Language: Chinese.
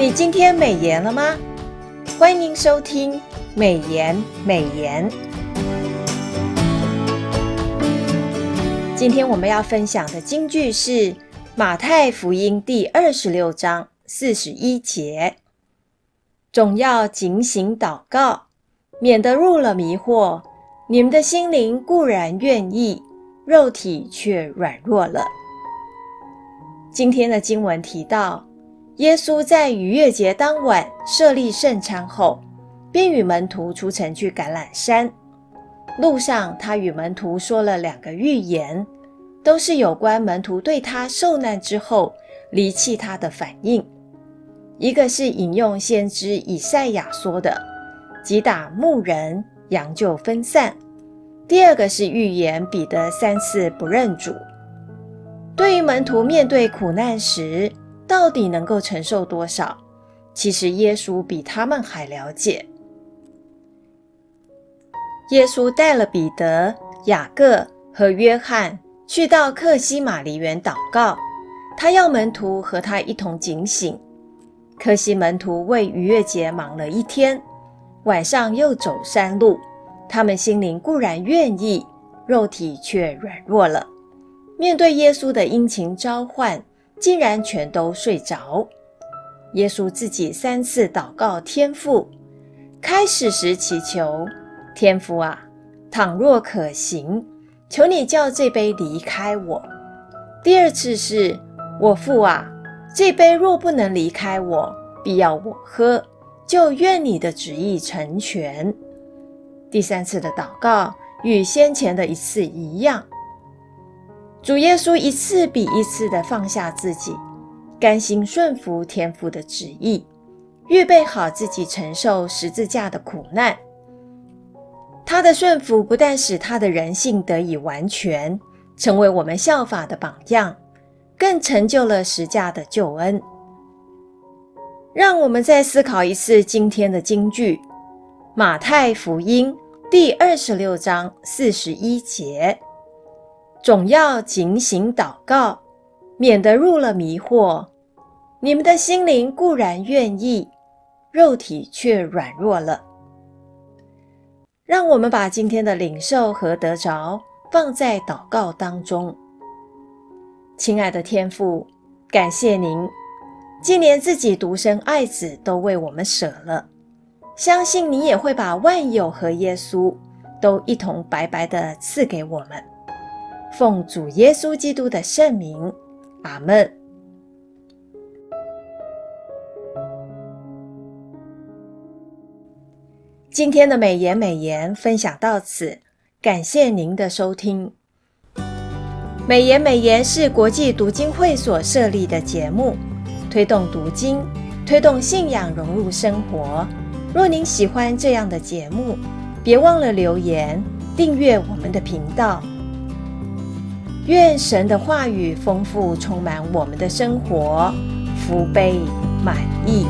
你今天美言了吗？欢迎收听美言美言。今天我们要分享的金句是马太福音第二十六章四十一节：总要警醒祷告，免得入了迷惑。你们的心灵固然愿意，肉体却软弱了。今天的经文提到。耶稣在逾越节当晚设立圣餐后，便与门徒出城去橄榄山。路上，他与门徒说了两个预言，都是有关门徒对他受难之后离弃他的反应。一个是引用先知以赛亚说的：“击打牧人，羊就分散。”第二个是预言彼得三次不认主。对于门徒面对苦难时，到底能够承受多少？其实耶稣比他们还了解。耶稣带了彼得、雅各和约翰去到客西马尼园祷告，他要门徒和他一同警醒。可惜门徒为逾越节忙了一天，晚上又走山路，他们心灵固然愿意，肉体却软弱了。面对耶稣的殷勤召唤，竟然全都睡着。耶稣自己三次祷告天父，开始时祈求天父啊，倘若可行，求你叫这杯离开我。第二次是我父啊，这杯若不能离开我，必要我喝，就愿你的旨意成全。第三次的祷告与先前的一次一样。主耶稣一次比一次地放下自己，甘心顺服天父的旨意，预备好自己承受十字架的苦难。他的顺服不但使他的人性得以完全，成为我们效法的榜样，更成就了十架的救恩。让我们再思考一次今天的金句：马太福音第二十六章四十一节。总要警醒祷告，免得入了迷惑。你们的心灵固然愿意，肉体却软弱了。让我们把今天的领受和得着放在祷告当中。亲爱的天父，感谢您，既连自己独生爱子都为我们舍了，相信你也会把万有和耶稣都一同白白的赐给我们。奉主耶稣基督的圣名，阿门。今天的美言美言分享到此，感谢您的收听。美言美言是国际读经会所设立的节目，推动读经，推动信仰融入生活。若您喜欢这样的节目，别忘了留言订阅我们的频道。愿神的话语丰富充满我们的生活，福杯满溢。